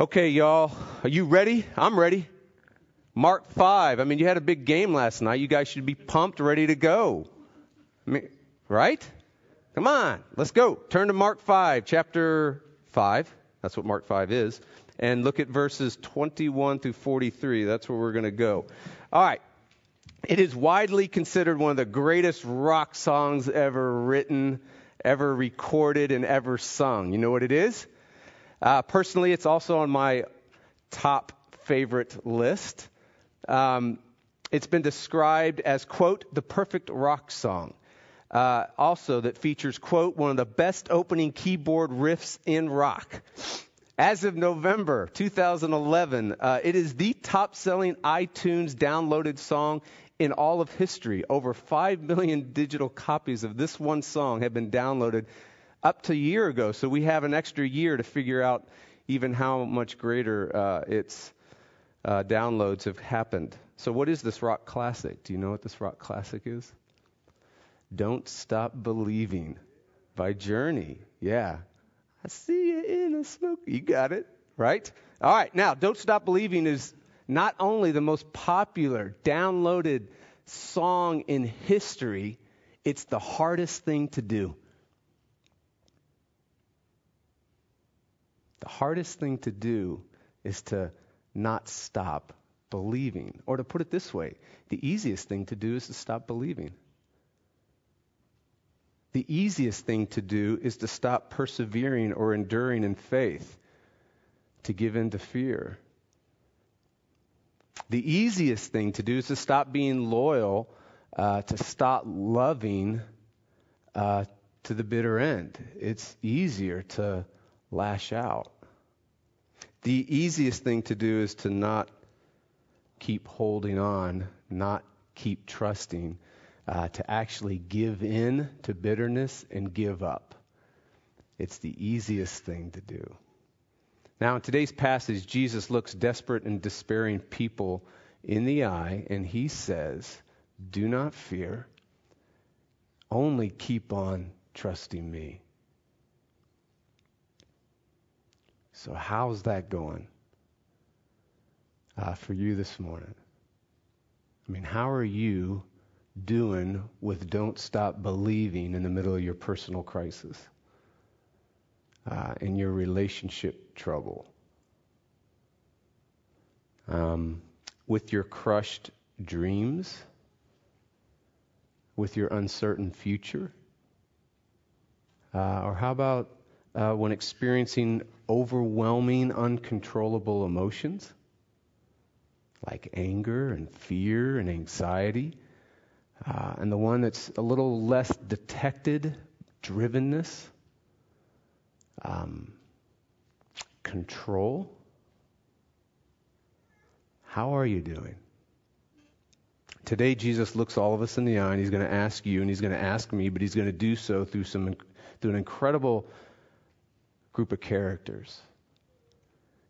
Okay, y'all, are you ready? I'm ready. Mark 5. I mean, you had a big game last night. You guys should be pumped, ready to go. I mean, right? Come on, let's go. Turn to Mark 5, chapter 5. That's what Mark 5 is. And look at verses 21 through 43. That's where we're going to go. All right. It is widely considered one of the greatest rock songs ever written, ever recorded, and ever sung. You know what it is? Uh, personally, it's also on my top favorite list. Um, it's been described as, quote, the perfect rock song. Uh, also, that features, quote, one of the best opening keyboard riffs in rock. As of November 2011, uh, it is the top selling iTunes downloaded song in all of history. Over 5 million digital copies of this one song have been downloaded up to a year ago. So we have an extra year to figure out even how much greater uh, its uh, downloads have happened. So, what is this rock classic? Do you know what this rock classic is? Don't Stop Believing by Journey. Yeah. I see you in the smoke. You got it, right? All right. Now, Don't Stop Believing is not only the most popular downloaded song in history, it's the hardest thing to do. The hardest thing to do is to not stop believing. Or to put it this way, the easiest thing to do is to stop believing. The easiest thing to do is to stop persevering or enduring in faith, to give in to fear. The easiest thing to do is to stop being loyal, uh, to stop loving uh, to the bitter end. It's easier to lash out. The easiest thing to do is to not keep holding on, not keep trusting, uh, to actually give in to bitterness and give up. It's the easiest thing to do. Now, in today's passage, Jesus looks desperate and despairing people in the eye, and he says, Do not fear, only keep on trusting me. So, how's that going uh, for you this morning? I mean, how are you doing with don't stop believing in the middle of your personal crisis, uh, in your relationship trouble, um, with your crushed dreams, with your uncertain future? Uh, or how about uh, when experiencing overwhelming, uncontrollable emotions like anger and fear and anxiety? Uh, and the one that's a little less detected, drivenness, um, control. How are you doing? Today, Jesus looks all of us in the eye, and He's going to ask you, and He's going to ask me, but He's going to do so through some through an incredible group of characters.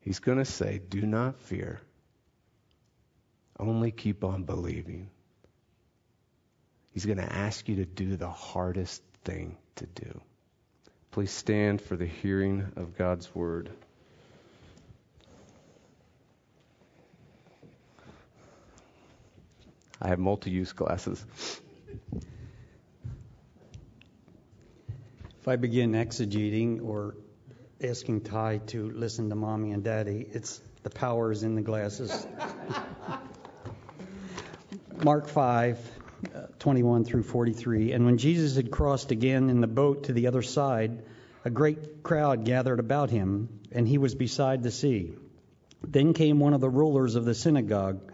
He's going to say, "Do not fear. Only keep on believing." He's going to ask you to do the hardest thing to do. Please stand for the hearing of God's word. I have multi use glasses. If I begin exegeting or asking Ty to listen to mommy and daddy, it's the power is in the glasses. Mark 5, uh, 21 through 43. And when Jesus had crossed again in the boat to the other side, a great crowd gathered about him, and he was beside the sea. Then came one of the rulers of the synagogue,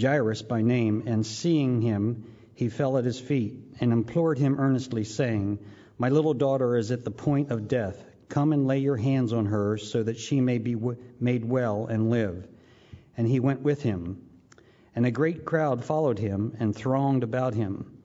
Jairus by name, and seeing him, he fell at his feet and implored him earnestly, saying, My little daughter is at the point of death. Come and lay your hands on her, so that she may be made well and live. And he went with him. And a great crowd followed him and thronged about him.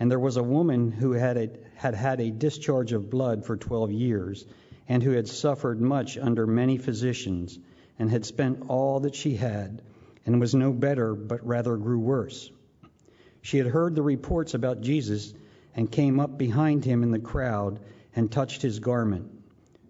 And there was a woman who had, a, had had a discharge of blood for twelve years, and who had suffered much under many physicians, and had spent all that she had, and was no better, but rather grew worse. She had heard the reports about Jesus, and came up behind him in the crowd, and touched his garment.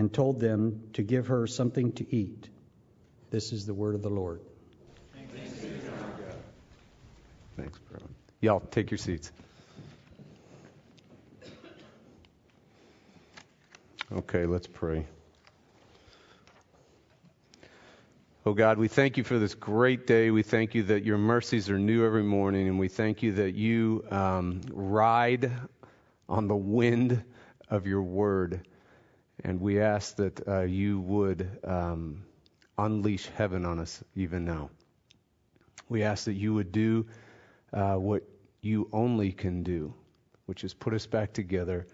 and told them to give her something to eat. This is the word of the Lord. Thanks, bro. Y'all take your seats. Okay, let's pray. Oh God, we thank you for this great day. We thank you that your mercies are new every morning, and we thank you that you um, ride on the wind of your word. And we ask that uh, you would um, unleash heaven on us even now. We ask that you would do uh, what you only can do, which is put us back together,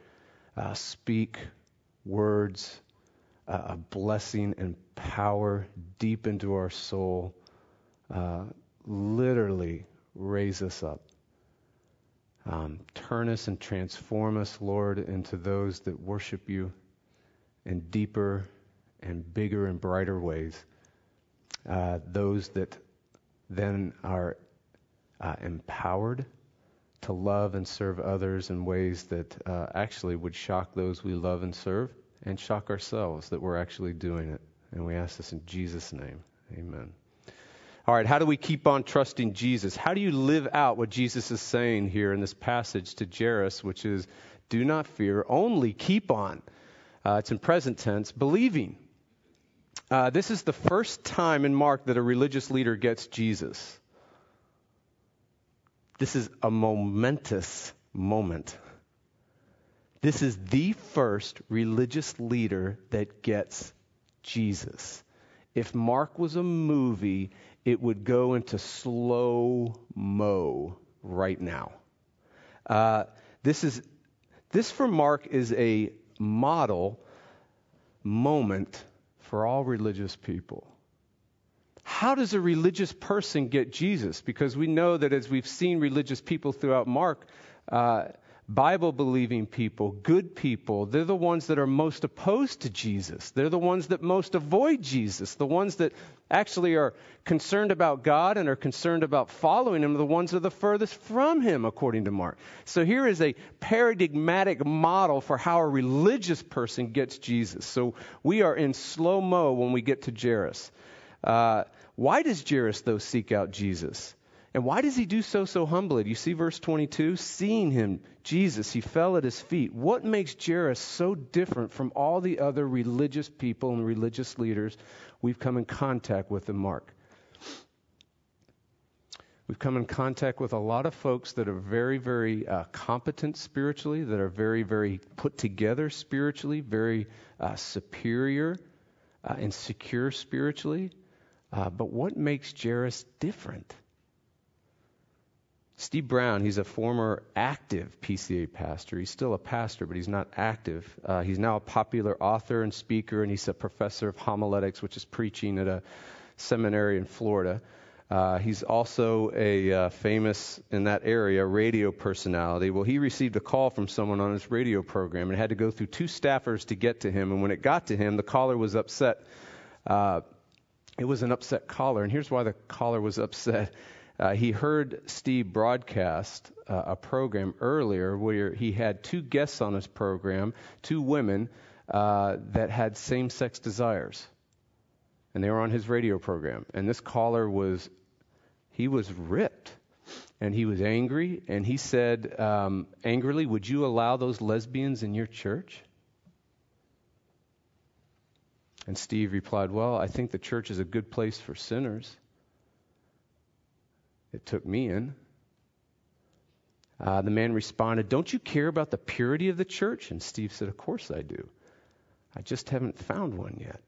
uh, speak words, uh, a blessing and power deep into our soul, uh, literally raise us up. Um, turn us and transform us, Lord, into those that worship you in deeper and bigger and brighter ways. Uh, those that then are uh, empowered to love and serve others in ways that uh, actually would shock those we love and serve and shock ourselves that we're actually doing it. And we ask this in Jesus' name. Amen. All right, how do we keep on trusting Jesus? How do you live out what Jesus is saying here in this passage to Jairus, which is, do not fear, only keep on uh, it's in present tense, believing. Uh, this is the first time in Mark that a religious leader gets Jesus. This is a momentous moment. This is the first religious leader that gets Jesus. If Mark was a movie, it would go into slow mo right now. Uh, this is this for Mark is a model moment for all religious people. How does a religious person get Jesus? Because we know that as we've seen religious people throughout Mark, uh, Bible believing people, good people, they're the ones that are most opposed to Jesus. They're the ones that most avoid Jesus. The ones that actually are concerned about God and are concerned about following Him, are the ones that are the furthest from Him, according to Mark. So here is a paradigmatic model for how a religious person gets Jesus. So we are in slow mo when we get to Jairus. Uh, why does Jairus, though, seek out Jesus? And why does he do so so humbly? Do you see verse 22? Seeing him, Jesus, he fell at his feet. What makes Jairus so different from all the other religious people and religious leaders we've come in contact with in Mark? We've come in contact with a lot of folks that are very, very uh, competent spiritually, that are very, very put together spiritually, very uh, superior uh, and secure spiritually. Uh, but what makes Jairus different? Steve Brown, he's a former active PCA pastor. He's still a pastor, but he's not active. Uh, he's now a popular author and speaker, and he's a professor of homiletics, which is preaching at a seminary in Florida. Uh, he's also a uh, famous in that area radio personality. Well, he received a call from someone on his radio program and had to go through two staffers to get to him. And when it got to him, the caller was upset. Uh, it was an upset caller, and here's why the caller was upset. Uh, he heard Steve broadcast uh, a program earlier where he had two guests on his program, two women uh, that had same sex desires. And they were on his radio program. And this caller was, he was ripped. And he was angry. And he said, um, angrily, Would you allow those lesbians in your church? And Steve replied, Well, I think the church is a good place for sinners it took me in. Uh, the man responded, Don't you care about the purity of the church? And Steve said, Of course I do. I just haven't found one yet.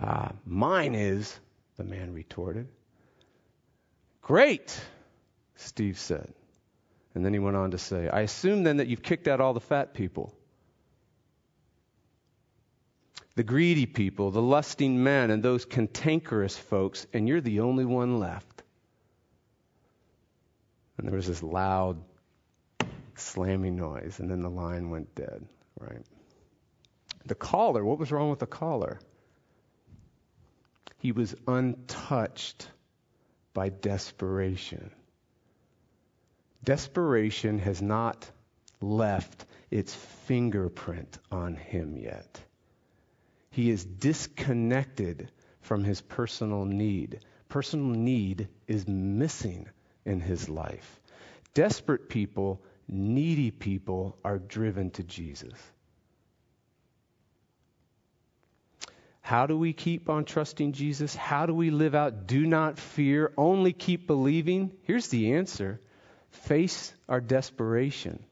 Uh, mine is, the man retorted. Great, Steve said. And then he went on to say, I assume then that you've kicked out all the fat people the greedy people, the lusting men, and those cantankerous folks, and you're the only one left. And there was this loud slamming noise, and then the line went dead, right? The caller, what was wrong with the caller? He was untouched by desperation. Desperation has not left its fingerprint on him yet. He is disconnected from his personal need. Personal need is missing in his life. Desperate people, needy people are driven to Jesus. How do we keep on trusting Jesus? How do we live out do not fear, only keep believing? Here's the answer face our desperation,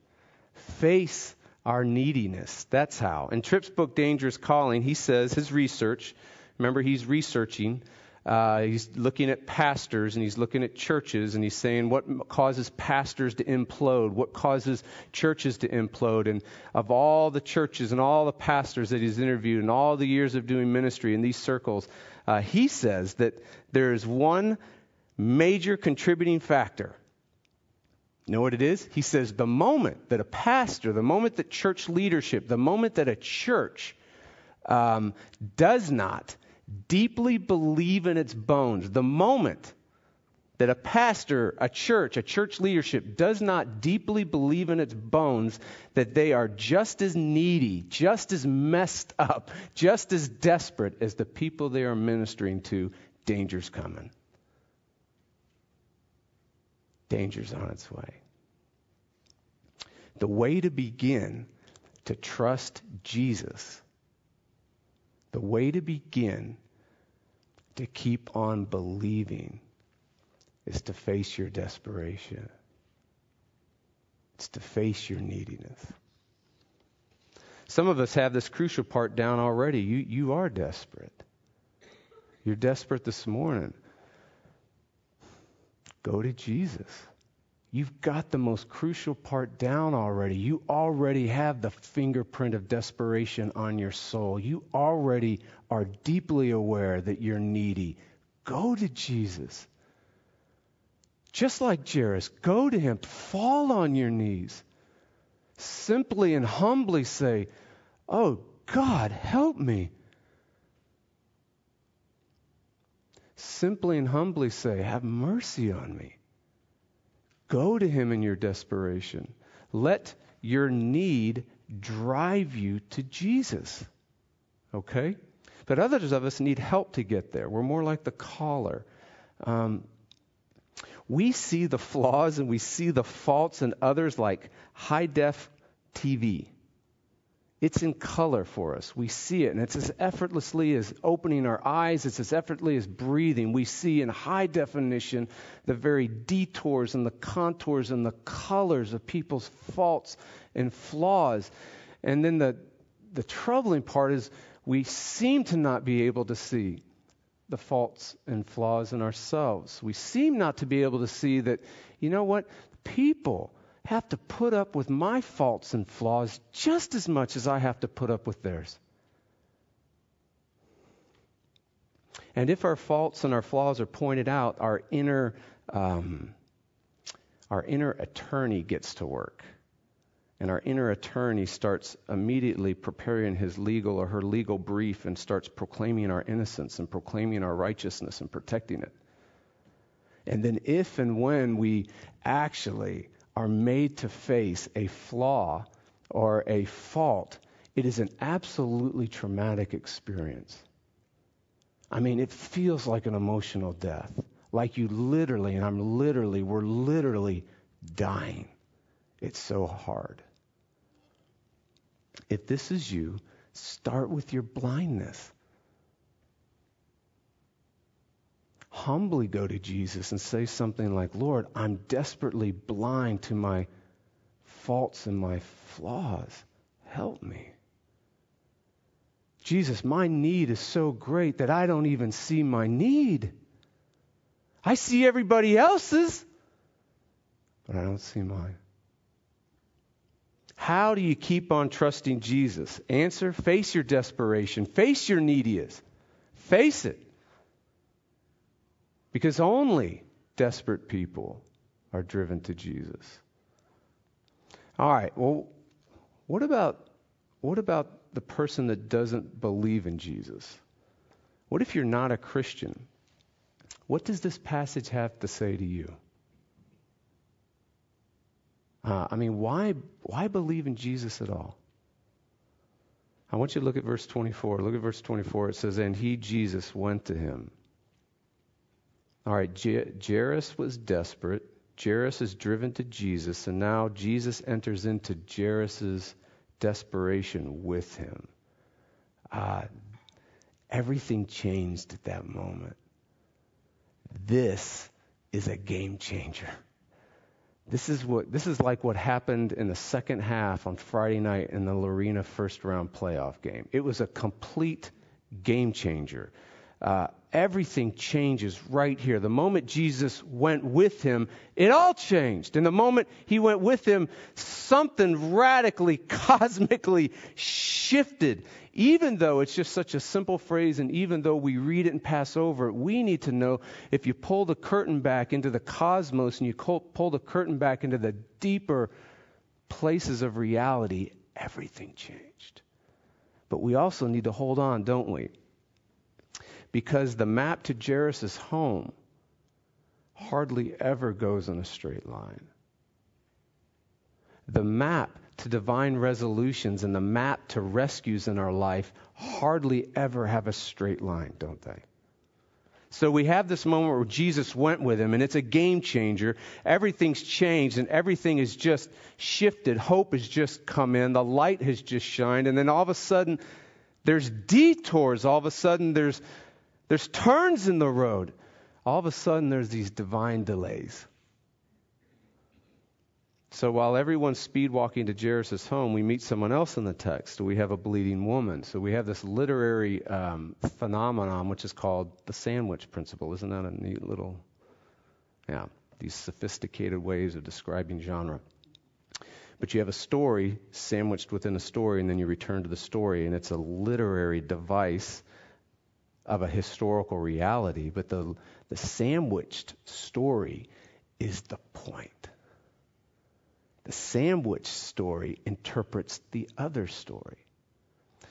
face our neediness. That's how. In Tripp's book, Dangerous Calling, he says his research, remember, he's researching. Uh, he's looking at pastors and he's looking at churches and he's saying what causes pastors to implode, what causes churches to implode. And of all the churches and all the pastors that he's interviewed and all the years of doing ministry in these circles, uh, he says that there is one major contributing factor know what it is? He says the moment that a pastor, the moment that church leadership, the moment that a church um, does not deeply believe in its bones, the moment that a pastor, a church, a church leadership does not deeply believe in its bones that they are just as needy, just as messed up, just as desperate as the people they are ministering to, danger's coming danger's on its way. The way to begin to trust Jesus, the way to begin to keep on believing is to face your desperation. It's to face your neediness. Some of us have this crucial part down already. You, you are desperate. You're desperate this morning. Go to Jesus. You've got the most crucial part down already. You already have the fingerprint of desperation on your soul. You already are deeply aware that you're needy. Go to Jesus. Just like Jairus, go to him. Fall on your knees. Simply and humbly say, Oh, God, help me. Simply and humbly say, Have mercy on me. Go to Him in your desperation. Let your need drive you to Jesus. Okay? But others of us need help to get there. We're more like the caller. Um, we see the flaws and we see the faults in others like high def TV. It's in color for us. We see it, and it's as effortlessly as opening our eyes, it's as effortlessly as breathing. We see in high definition the very detours and the contours and the colors of people's faults and flaws. And then the, the troubling part is we seem to not be able to see the faults and flaws in ourselves. We seem not to be able to see that, you know what? People have to put up with my faults and flaws just as much as I have to put up with theirs. And if our faults and our flaws are pointed out, our inner, um, our inner attorney gets to work. And our inner attorney starts immediately preparing his legal or her legal brief and starts proclaiming our innocence and proclaiming our righteousness and protecting it. And then, if and when we actually are made to face a flaw or a fault, it is an absolutely traumatic experience. I mean, it feels like an emotional death. Like you literally, and I'm literally, we're literally dying. It's so hard. If this is you, start with your blindness. Humbly go to Jesus and say something like, Lord, I'm desperately blind to my faults and my flaws. Help me. Jesus, my need is so great that I don't even see my need. I see everybody else's, but I don't see mine. How do you keep on trusting Jesus? Answer face your desperation, face your neediness, face it. Because only desperate people are driven to Jesus. All right, well, what about, what about the person that doesn't believe in Jesus? What if you're not a Christian? What does this passage have to say to you? Uh, I mean, why, why believe in Jesus at all? I want you to look at verse 24. Look at verse 24. It says, And he, Jesus, went to him. All right, Jairus was desperate. Jairus is driven to Jesus, and now Jesus enters into Jairus's desperation with him. Uh, everything changed at that moment. This is a game changer. This is what this is like what happened in the second half on Friday night in the Lorena first round playoff game. It was a complete game changer. Uh, everything changes right here. The moment Jesus went with him, it all changed. And the moment he went with him, something radically, cosmically shifted. Even though it's just such a simple phrase, and even though we read it and pass over it, we need to know if you pull the curtain back into the cosmos and you pull the curtain back into the deeper places of reality, everything changed. But we also need to hold on, don't we? Because the map to Jairus' home hardly ever goes in a straight line. The map to divine resolutions and the map to rescues in our life hardly ever have a straight line, don't they? So we have this moment where Jesus went with him, and it's a game changer. Everything's changed, and everything is just shifted. Hope has just come in, the light has just shined, and then all of a sudden, there's detours. All of a sudden, there's there's turns in the road. All of a sudden, there's these divine delays. So while everyone's speed walking to Jairus' home, we meet someone else in the text. We have a bleeding woman. So we have this literary um, phenomenon, which is called the sandwich principle. Isn't that a neat little, yeah, these sophisticated ways of describing genre? But you have a story sandwiched within a story, and then you return to the story, and it's a literary device of a historical reality, but the, the sandwiched story is the point. The sandwich story interprets the other story.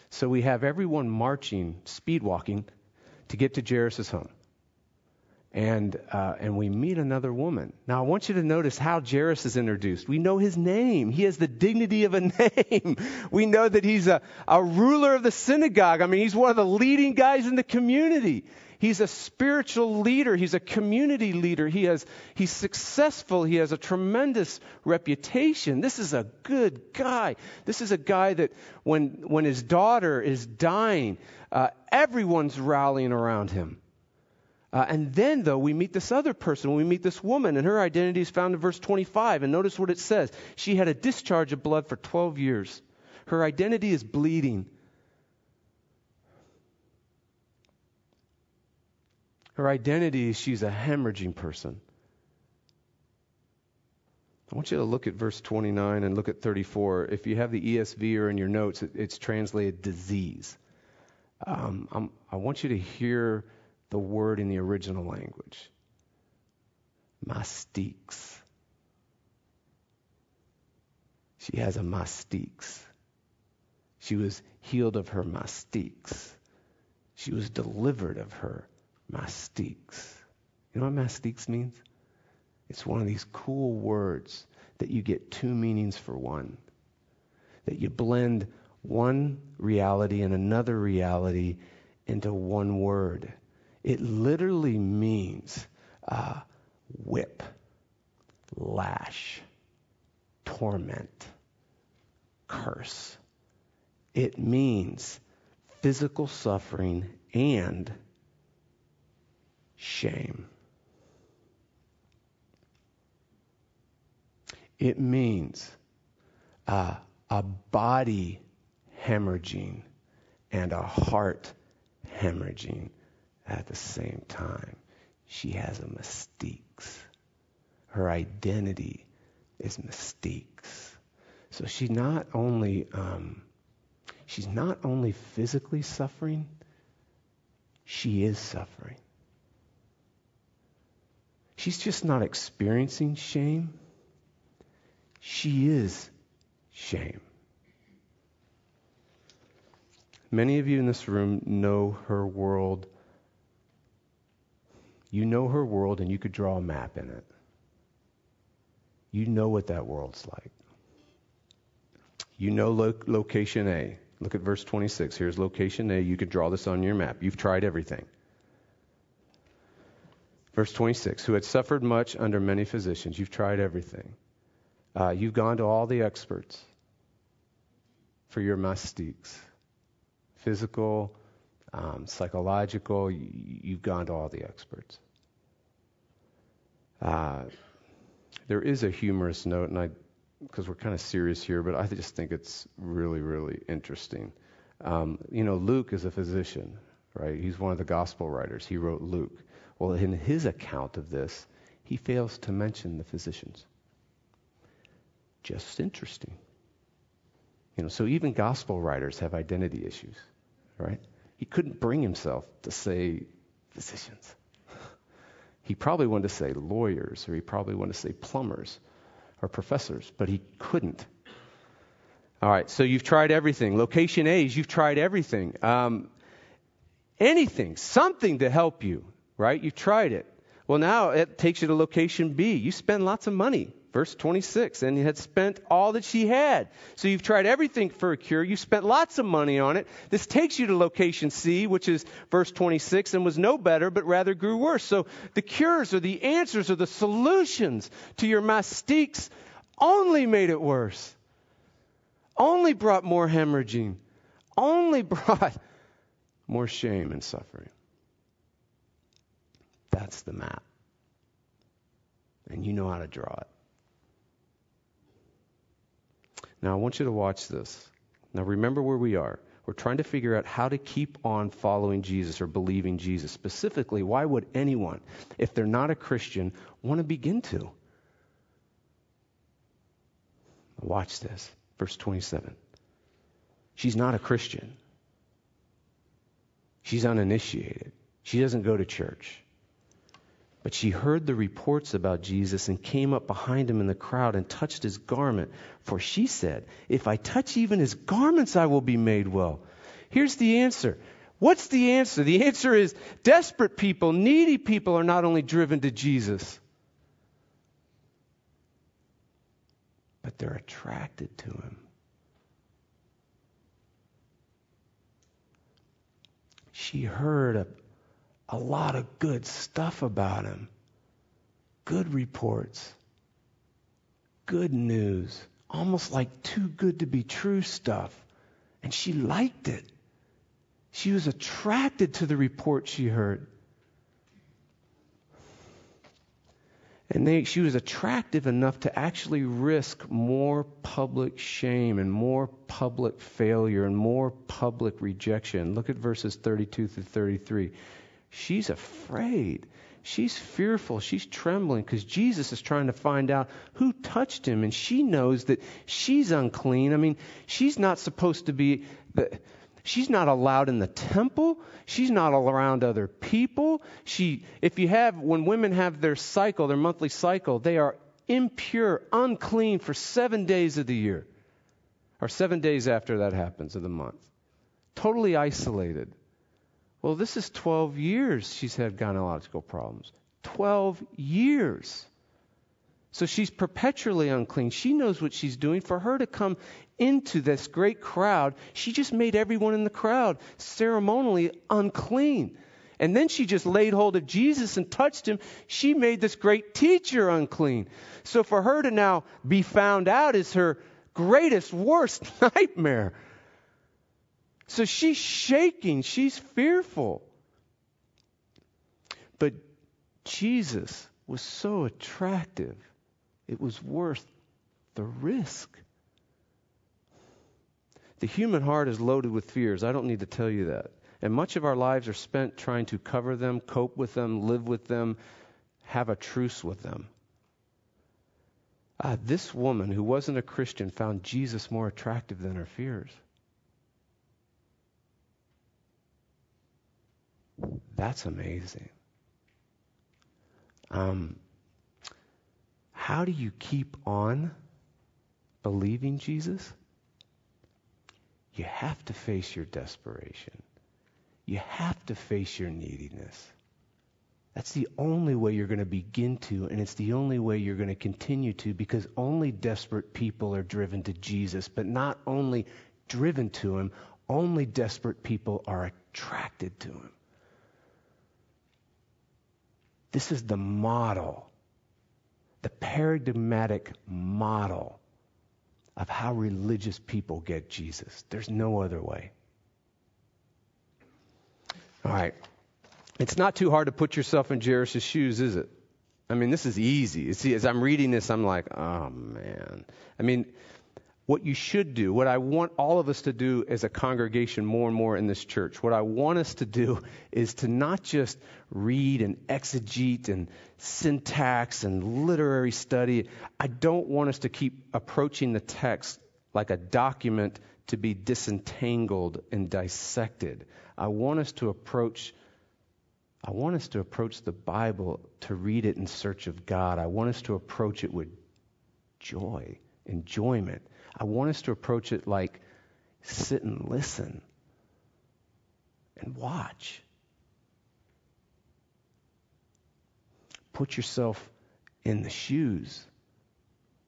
So we have everyone marching, speed walking, to get to Jairus' home and uh, and we meet another woman. Now I want you to notice how Jairus is introduced. We know his name. He has the dignity of a name. we know that he's a, a ruler of the synagogue. I mean, he's one of the leading guys in the community. He's a spiritual leader. He's a community leader. He has he's successful. He has a tremendous reputation. This is a good guy. This is a guy that when when his daughter is dying, uh, everyone's rallying around him. Uh, and then, though, we meet this other person. We meet this woman, and her identity is found in verse 25. And notice what it says She had a discharge of blood for 12 years. Her identity is bleeding. Her identity is she's a hemorrhaging person. I want you to look at verse 29 and look at 34. If you have the ESV or in your notes, it, it's translated disease. Um, i want you to hear the word in the original language. Mastix. She has a mastix. She was healed of her mastix. She was delivered of her mastix. You know what mastix means? It's one of these cool words that you get two meanings for one. That you blend one reality and another reality into one word. It literally means uh, whip, lash, torment, curse. It means physical suffering and shame. It means uh, a body hemorrhaging and a heart hemorrhaging at the same time. She has a mastix. Her identity is mastix. So she's not only um, she's not only physically suffering, she is suffering. She's just not experiencing shame. She is shame. Many of you in this room know her world. You know her world, and you could draw a map in it. You know what that world's like. You know lo- location A. Look at verse 26. Here's location A. You could draw this on your map. You've tried everything. Verse 26 Who had suffered much under many physicians. You've tried everything. Uh, you've gone to all the experts for your mastix physical, um, psychological. You, have gone to all the experts. Uh, there is a humorous note, and I, because we're kind of serious here, but I just think it's really, really interesting. Um, you know, Luke is a physician, right? He's one of the gospel writers. He wrote Luke. Well, in his account of this, he fails to mention the physicians. Just interesting. You know, so even gospel writers have identity issues right? He couldn't bring himself to say physicians. He probably wanted to say lawyers, or he probably wanted to say plumbers or professors, but he couldn't. All right, so you've tried everything. Location A's, you've tried everything. Um, anything, something to help you, right? You've tried it. Well, now it takes you to location B. You spend lots of money Verse 26, and had spent all that she had. So you've tried everything for a cure. You spent lots of money on it. This takes you to location C, which is verse 26, and was no better, but rather grew worse. So the cures or the answers or the solutions to your mastix only made it worse, only brought more hemorrhaging, only brought more shame and suffering. That's the map. And you know how to draw it. Now, I want you to watch this. Now, remember where we are. We're trying to figure out how to keep on following Jesus or believing Jesus. Specifically, why would anyone, if they're not a Christian, want to begin to? Watch this. Verse 27. She's not a Christian. She's uninitiated. She doesn't go to church. But she heard the reports about Jesus and came up behind him in the crowd and touched his garment. For she said, If I touch even his garments, I will be made well. Here's the answer. What's the answer? The answer is desperate people, needy people are not only driven to Jesus, but they're attracted to him. She heard a lot of good stuff about him. Good reports. Good news. Almost like too good to be true stuff. And she liked it. She was attracted to the report she heard. And they, she was attractive enough to actually risk more public shame and more public failure and more public rejection. Look at verses 32 through 33. She's afraid. She's fearful. She's trembling because Jesus is trying to find out who touched him. And she knows that she's unclean. I mean, she's not supposed to be. The, she's not allowed in the temple. She's not around other people. She, if you have, when women have their cycle, their monthly cycle, they are impure, unclean for seven days of the year, or seven days after that happens of the month. Totally isolated. Well, this is 12 years she's had gynecological problems. 12 years. So she's perpetually unclean. She knows what she's doing. For her to come into this great crowd, she just made everyone in the crowd ceremonially unclean. And then she just laid hold of Jesus and touched him. She made this great teacher unclean. So for her to now be found out is her greatest, worst nightmare. So she's shaking, she's fearful. But Jesus was so attractive, it was worth the risk. The human heart is loaded with fears. I don't need to tell you that. And much of our lives are spent trying to cover them, cope with them, live with them, have a truce with them. Ah, this woman who wasn't a Christian found Jesus more attractive than her fears. That's amazing. Um, how do you keep on believing Jesus? You have to face your desperation. You have to face your neediness. That's the only way you're going to begin to, and it's the only way you're going to continue to, because only desperate people are driven to Jesus, but not only driven to Him, only desperate people are attracted to Him. This is the model, the paradigmatic model of how religious people get Jesus. There's no other way. All right. It's not too hard to put yourself in Jairus' shoes, is it? I mean, this is easy. See, as I'm reading this, I'm like, oh, man. I mean, what you should do, what I want all of us to do as a congregation more and more in this church, what I want us to do is to not just read and exegete and syntax and literary study. I don't want us to keep approaching the text like a document to be disentangled and dissected. I want us to approach I want us to approach the Bible to read it in search of God. I want us to approach it with joy, enjoyment. I want us to approach it like sit and listen and watch. Put yourself in the shoes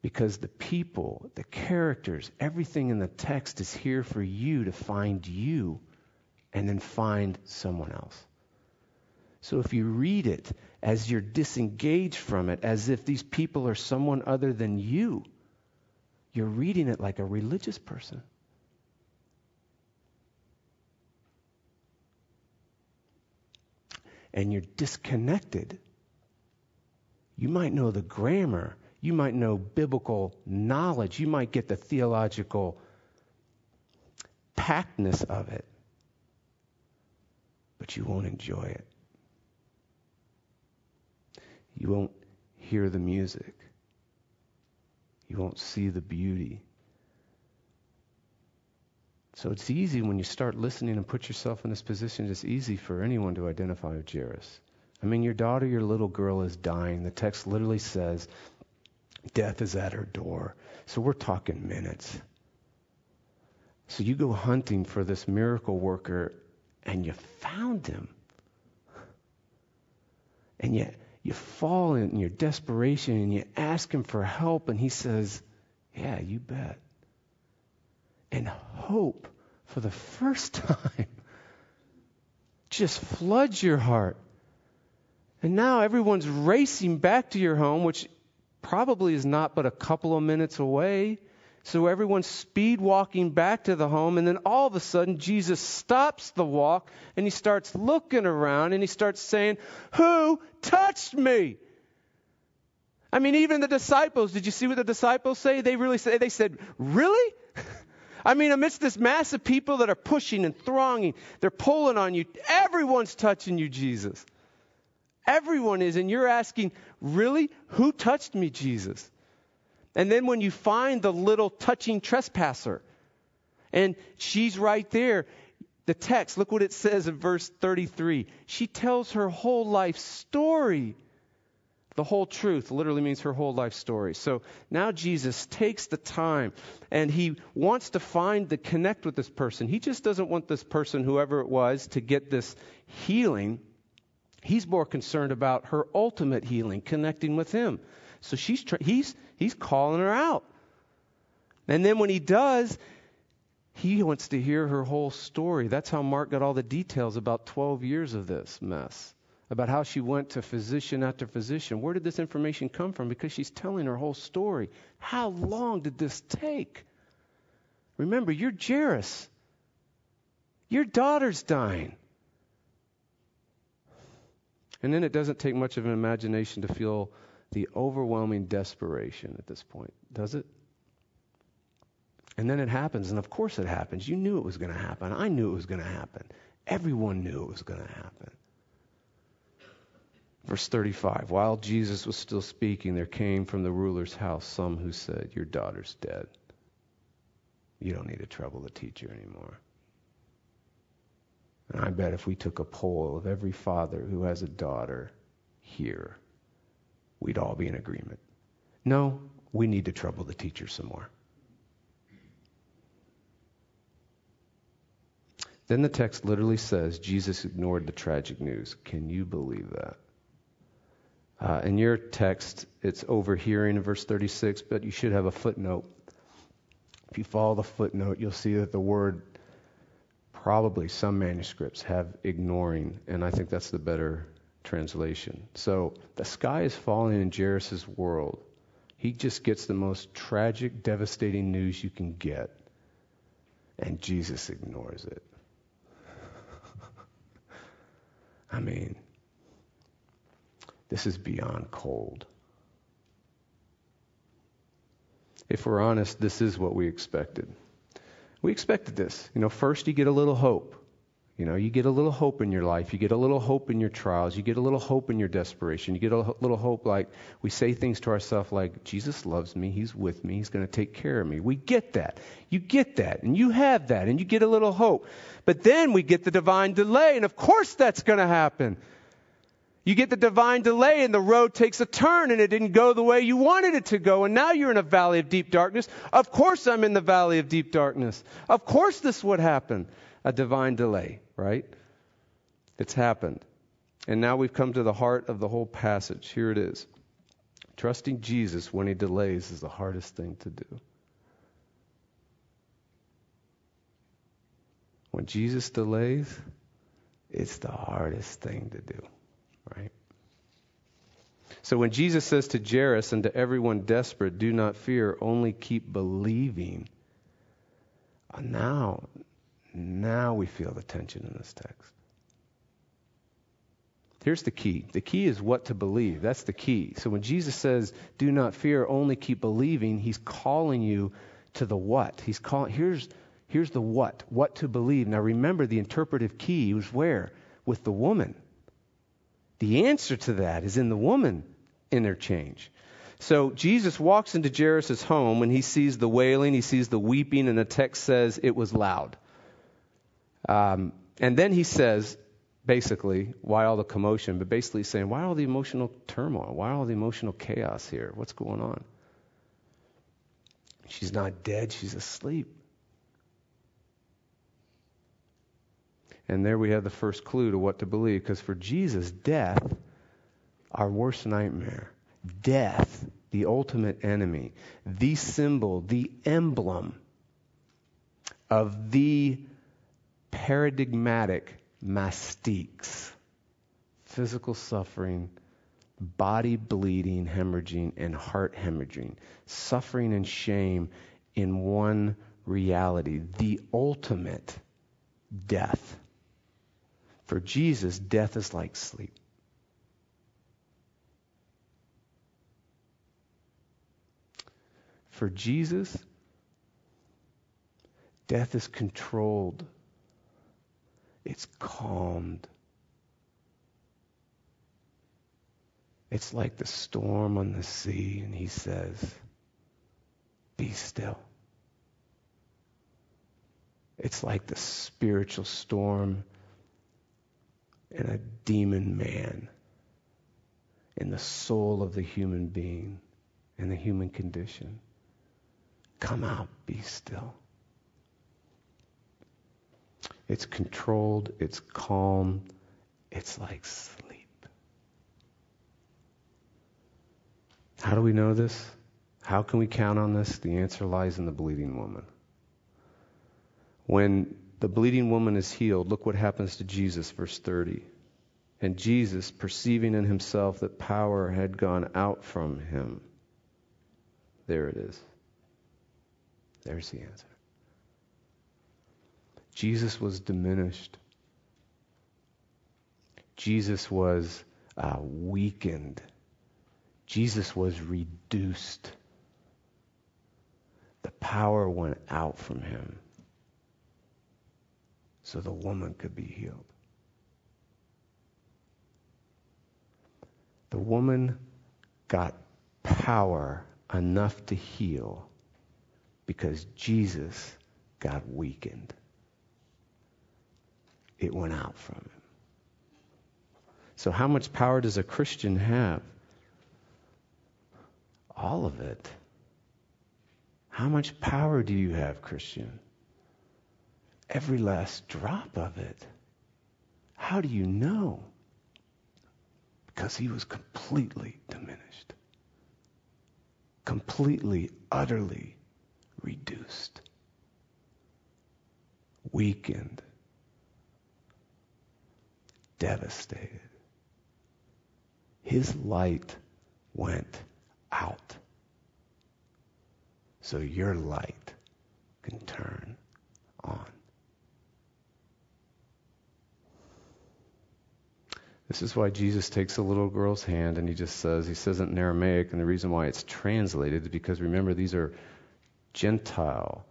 because the people, the characters, everything in the text is here for you to find you and then find someone else. So if you read it as you're disengaged from it, as if these people are someone other than you, you're reading it like a religious person. And you're disconnected. You might know the grammar, you might know biblical knowledge, you might get the theological packedness of it, but you won't enjoy it. You won't hear the music. You won't see the beauty. So it's easy when you start listening and put yourself in this position, it's easy for anyone to identify with Jairus. I mean, your daughter, your little girl is dying. The text literally says, death is at her door. So we're talking minutes. So you go hunting for this miracle worker and you found him. And yet, you fall in your desperation and you ask him for help, and he says, Yeah, you bet. And hope for the first time just floods your heart. And now everyone's racing back to your home, which probably is not but a couple of minutes away. So everyone's speed walking back to the home, and then all of a sudden, Jesus stops the walk and he starts looking around and he starts saying, Who touched me? I mean, even the disciples, did you see what the disciples say? They really say, they said, Really? I mean, amidst this mass of people that are pushing and thronging, they're pulling on you. Everyone's touching you, Jesus. Everyone is. And you're asking, really? Who touched me, Jesus? And then when you find the little touching trespasser, and she's right there, the text, look what it says in verse 33. She tells her whole life story. The whole truth literally means her whole life story. So now Jesus takes the time and he wants to find the connect with this person. He just doesn't want this person, whoever it was, to get this healing. He's more concerned about her ultimate healing, connecting with him. So she's he's he's calling her out. And then when he does, he wants to hear her whole story. That's how Mark got all the details about 12 years of this mess about how she went to physician after physician. Where did this information come from? Because she's telling her whole story. How long did this take? Remember, you're Jairus. Your daughter's dying. And then it doesn't take much of an imagination to feel the overwhelming desperation at this point, does it? And then it happens, and of course it happens. You knew it was going to happen. I knew it was going to happen. Everyone knew it was going to happen. Verse 35 While Jesus was still speaking, there came from the ruler's house some who said, Your daughter's dead. You don't need to trouble the teacher anymore. And I bet if we took a poll of every father who has a daughter here, we'd all be in agreement. No, we need to trouble the teacher some more. Then the text literally says Jesus ignored the tragic news. Can you believe that? Uh, in your text, it's overhearing in verse 36, but you should have a footnote. If you follow the footnote, you'll see that the word, probably some manuscripts have ignoring, and I think that's the better translation. So the sky is falling in Jairus' world. He just gets the most tragic, devastating news you can get, and Jesus ignores it. I mean, this is beyond cold. If we're honest, this is what we expected. We expected this. You know, first you get a little hope. You know, you get a little hope in your life. You get a little hope in your trials. You get a little hope in your desperation. You get a little hope like we say things to ourselves like, Jesus loves me. He's with me. He's going to take care of me. We get that. You get that. And you have that. And you get a little hope. But then we get the divine delay. And of course that's going to happen. You get the divine delay and the road takes a turn and it didn't go the way you wanted it to go. And now you're in a valley of deep darkness. Of course I'm in the valley of deep darkness. Of course this would happen. A divine delay, right? It's happened. And now we've come to the heart of the whole passage. Here it is. Trusting Jesus when he delays is the hardest thing to do. When Jesus delays, it's the hardest thing to do right? So when Jesus says to Jairus and to everyone desperate, do not fear, only keep believing. Uh, now, now we feel the tension in this text. Here's the key. The key is what to believe. That's the key. So when Jesus says, do not fear, only keep believing, he's calling you to the what. He's calling, here's, here's the what. What to believe. Now remember, the interpretive key was where? With the woman. The answer to that is in the woman interchange. So Jesus walks into Jairus' home and he sees the wailing, he sees the weeping, and the text says it was loud. Um, and then he says, basically, why all the commotion? But basically saying, why all the emotional turmoil? Why all the emotional chaos here? What's going on? She's not dead, she's asleep. And there we have the first clue to what to believe. Because for Jesus, death, our worst nightmare, death, the ultimate enemy, the symbol, the emblem of the paradigmatic mastix physical suffering, body bleeding, hemorrhaging, and heart hemorrhaging, suffering and shame in one reality, the ultimate death. For Jesus, death is like sleep. For Jesus, Death is controlled, it's calmed. It's like the storm on the sea, and he says, Be still. It's like the spiritual storm in a demon man, in the soul of the human being, in the human condition. Come out, be still. It's controlled, it's calm, it's like sleep. How do we know this? How can we count on this? The answer lies in the bleeding woman. When the bleeding woman is healed, look what happens to Jesus, verse 30. And Jesus, perceiving in himself that power had gone out from him, there it is. There's the answer. Jesus was diminished. Jesus was uh, weakened. Jesus was reduced. The power went out from him so the woman could be healed. The woman got power enough to heal because Jesus got weakened. It went out from him. So, how much power does a Christian have? All of it. How much power do you have, Christian? Every last drop of it. How do you know? Because he was completely diminished, completely, utterly reduced, weakened, devastated. His light went out. So your light can turn on. This is why Jesus takes a little girl's hand and he just says, he says it in Aramaic, and the reason why it's translated is because remember, these are Gentile,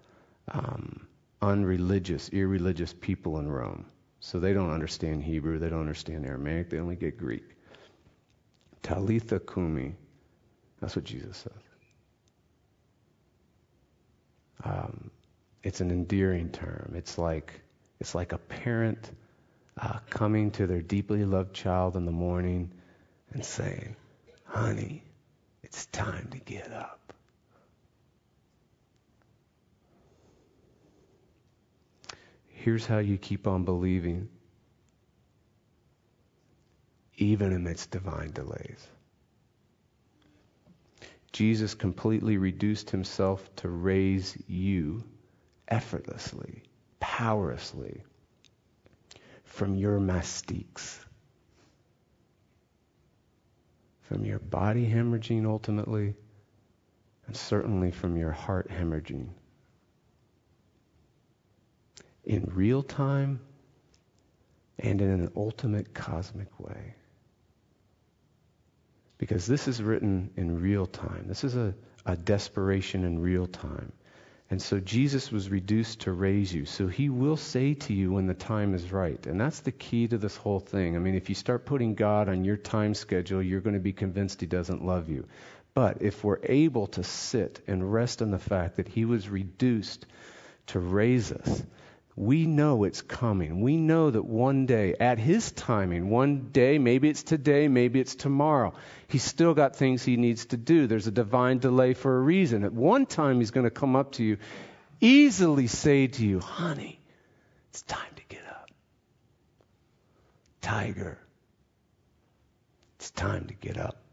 um, unreligious, irreligious people in Rome. So they don't understand Hebrew, they don't understand Aramaic, they only get Greek. Talitha kumi. That's what Jesus says. Um, it's an endearing term. It's like it's like a parent uh, coming to their deeply loved child in the morning and saying, "Honey, it's time to get up." Here's how you keep on believing, even amidst divine delays. Jesus completely reduced himself to raise you effortlessly, powerlessly from your mastix, from your body hemorrhaging ultimately, and certainly from your heart hemorrhaging. In real time and in an ultimate cosmic way. Because this is written in real time. This is a, a desperation in real time. And so Jesus was reduced to raise you. So he will say to you when the time is right. And that's the key to this whole thing. I mean, if you start putting God on your time schedule, you're going to be convinced he doesn't love you. But if we're able to sit and rest on the fact that he was reduced to raise us, we know it's coming. We know that one day, at His timing, one day, maybe it's today, maybe it's tomorrow, He's still got things He needs to do. There's a divine delay for a reason. At one time, He's going to come up to you, easily say to you, honey, it's time to get up. Tiger, it's time to get up.